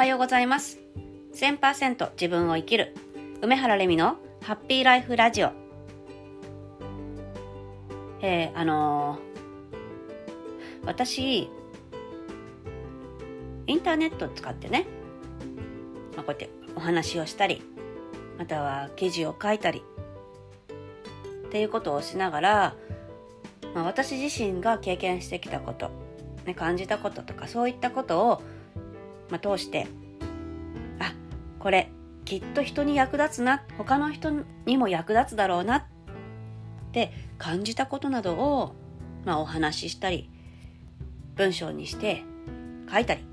はようございます。1000%自分を生きる。梅原レミのハッピーライフラジオ。えー、あのー、私インターネットを使ってね、まあ、こうやってお話をしたりまたは記事を書いたりっていうことをしながら、まあ、私自身が経験してきたこと、ね、感じたこととかそういったことを、まあ、通してあこれきっと人に役立つな他の人にも役立つだろうなって感じたことなどを、まあ、お話ししたり文章にして書いたりっ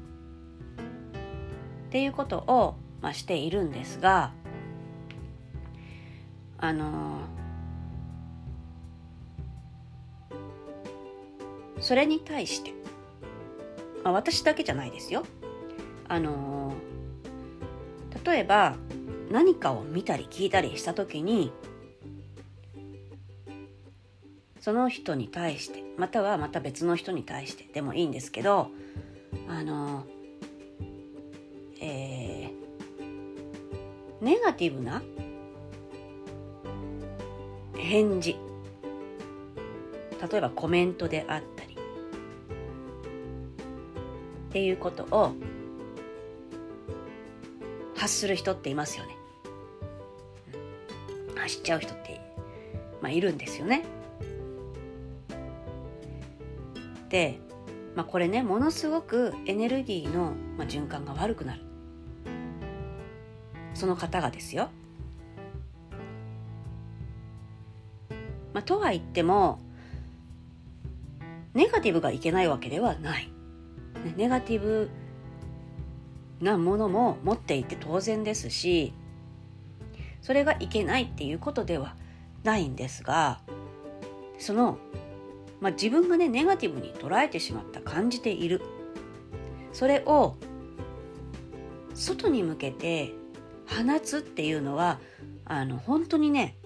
ていうことを、まあ、しているんですがあの、それに対して、まあ、私だけじゃないですよ。あのー、例えば何かを見たり聞いたりした時にその人に対してまたはまた別の人に対してでもいいんですけどあのえー、ネガティブな返事。例えばコメントであったり。っていうことを発する人っていますよね。発しちゃう人って、まあ、いるんですよね。で、まあ、これねものすごくエネルギーの、まあ、循環が悪くなるその方がですよ。まあ、とは言ってもネガティブがいけないわけではない。ネガティブなものも持っていて当然ですしそれがいけないっていうことではないんですがその、まあ、自分がねネガティブに捉えてしまった感じている。それを外に向けて放つっていうのはあの本当にね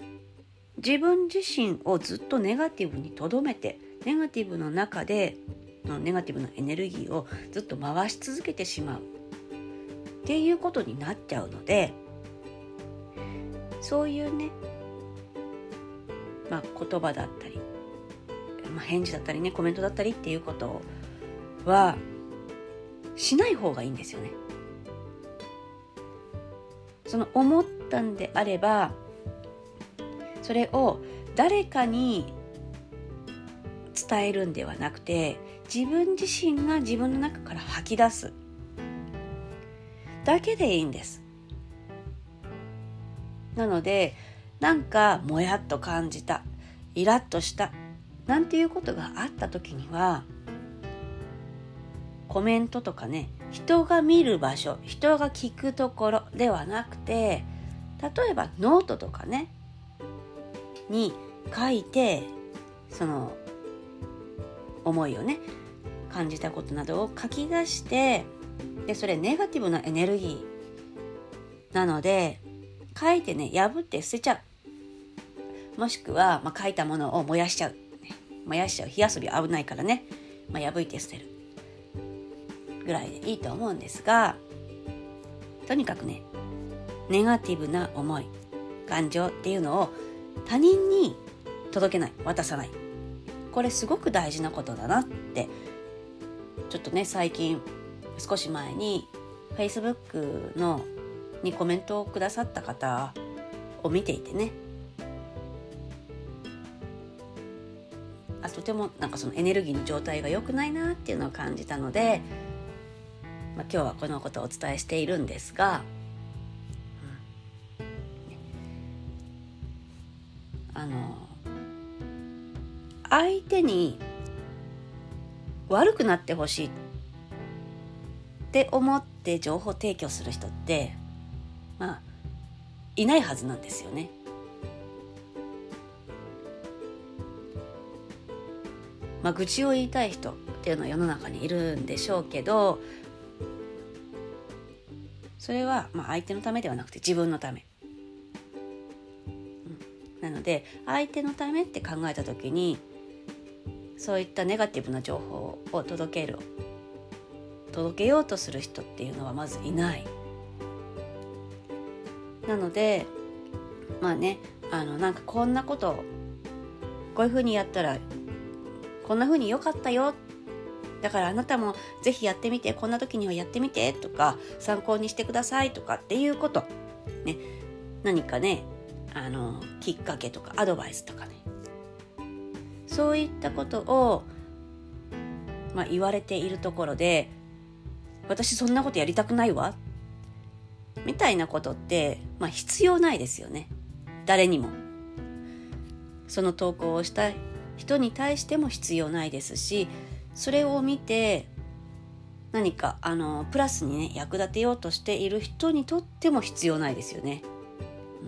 自分自身をずっとネガティブにとどめてネガティブの中でネガティブなエネルギーをずっと回し続けてしまう。っていうことになっちゃうのでそういうね、まあ、言葉だったり、まあ、返事だったりねコメントだったりっていうことはしない方がいいんですよね。その思ったんであればそれを誰かに伝えるんではなくて自分自身が自分の中から吐き出すだけでいいんです。なのでなんかもやっと感じたイラッとしたなんていうことがあった時にはコメントとかね人が見る場所人が聞くところではなくて例えばノートとかねに書いてその思いをね感じたことなどを書き出してでそれネガティブなエネルギーなので書いてね破って捨てちゃう。もしくは、まあ、書いたものを燃やしちゃう、燃やしちゃう。火遊び危ないからね、まあ、破いて捨てる。ぐらいでいいと思うんですがとにかくねネガティブな思い感情っていうのを他人に届けない。渡さない。これすごく大事なことだなってちょっとね最近少し前に Facebook のにコメントをくださった方を見ていてね。あとてもなんかそのエネルギーの状態が良くないなっていうのを感じたので、まあ、今日はこのことをお伝えしているんですがあの相手に悪くなってほしいっって思って情報提供する人ってまあいないはずなんですよね。まあ、愚痴を言いたい人っていうのは世の中にいるんでしょうけどそれはまあ相手のためではなくて自分のためなので相手のためって考えた時にそういったネガティブな情報を届ける届けようとする人っていうのはまずいない。なのでまあねあのなんかこんなことこういうふうにやったらこんなふうに良かったよ。だからあなたもぜひやってみてこんな時にはやってみてとか参考にしてくださいとかっていうこと。ね。何かねあのきっかけとかアドバイスとかね。そういったことを、まあ、言われているところで私そんなことやりたくないわ。みたいなことって、まあ、必要ないですよね。誰にも。その投稿をした人に対しても必要ないですしそれを見て何かあのプラスにね役立てようとしている人にとっても必要ないですよね。う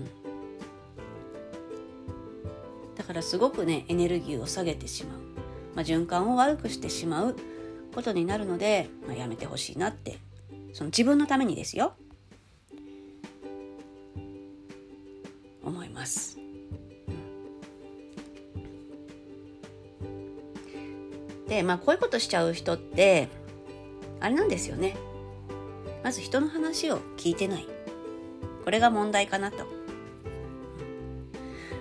ん、だからすごくねエネルギーを下げてしまう、まあ、循環を悪くしてしまう。ことになるので、まあ、やめてほしいなって。その自分のためにですよ。思います。でまあこういうことしちゃう人ってあれなんですよね。まず人の話を聞いてない。これが問題かなと。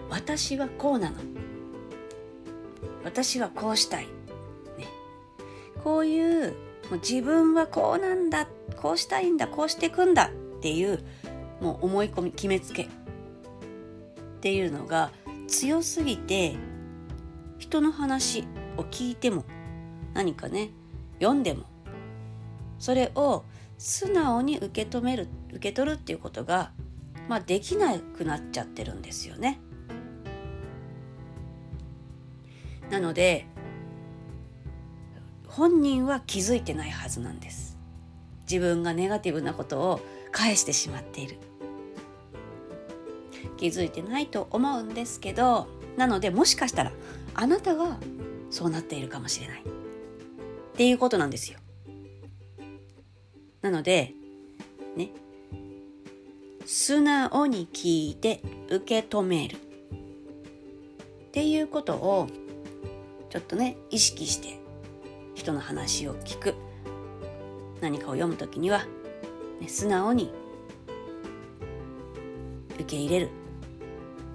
私はこうなの。私はこうしたい、こういうもう自分はこうなんだこうしたいんだこうしていくんだっていうもう思い込み決めつけっていうのが強すぎて人の話を聞いても何かね読んでもそれを素直に受け止める受け取るっていうことが、まあ、できなくなっちゃってるんですよね。なので本人は気づいてないはずなんです。自分がネガティブなことを返してしまっている。気づいてないと思うんですけどなのでもしかしたらあなたがそうなっているかもしれないっていうことなんですよ。なので、ね、素直に聞いて受け止めるっていうことをちょっとね意識して人の話を聞く。何かを読むときには、ね、素直に受け入れる。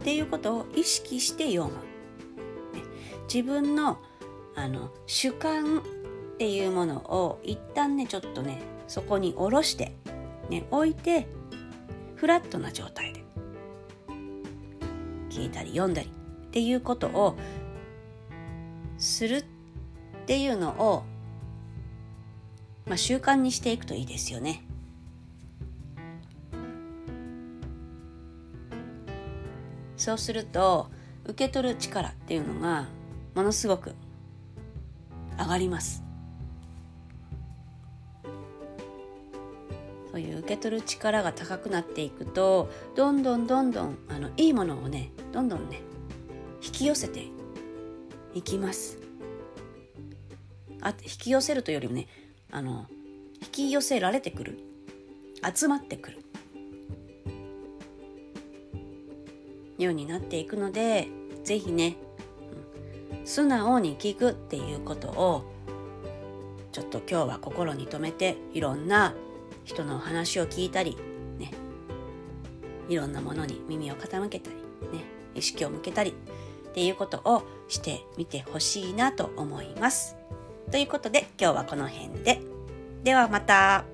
っていうことを意識して読む、ね、自分のあの主観っていうものを一旦ねちょっとねそこに下ろしてね置いてフラットな状態で聞いたり読んだりっていうことをするっっていうのを、まあ、習慣にしていくといいですよね。そうすると受け取る力っていうのがものすごく上がります。そういう受け取る力が高くなっていくとどんどんどんどんあのいいものをねどんどんね引き寄せていきますあ引き寄せるというよりもねあの引き寄せられてくる集まってくるようになっていくので是非ね、うん、素直に聞くっていうことをちょっと今日は心に留めていろんな人の話を聞いたり、ね、いろんなものに耳を傾けたり、ね、意識を向けたりっていうことをしてみてほしいなと思います。ということで今日はこの辺で。ではまた。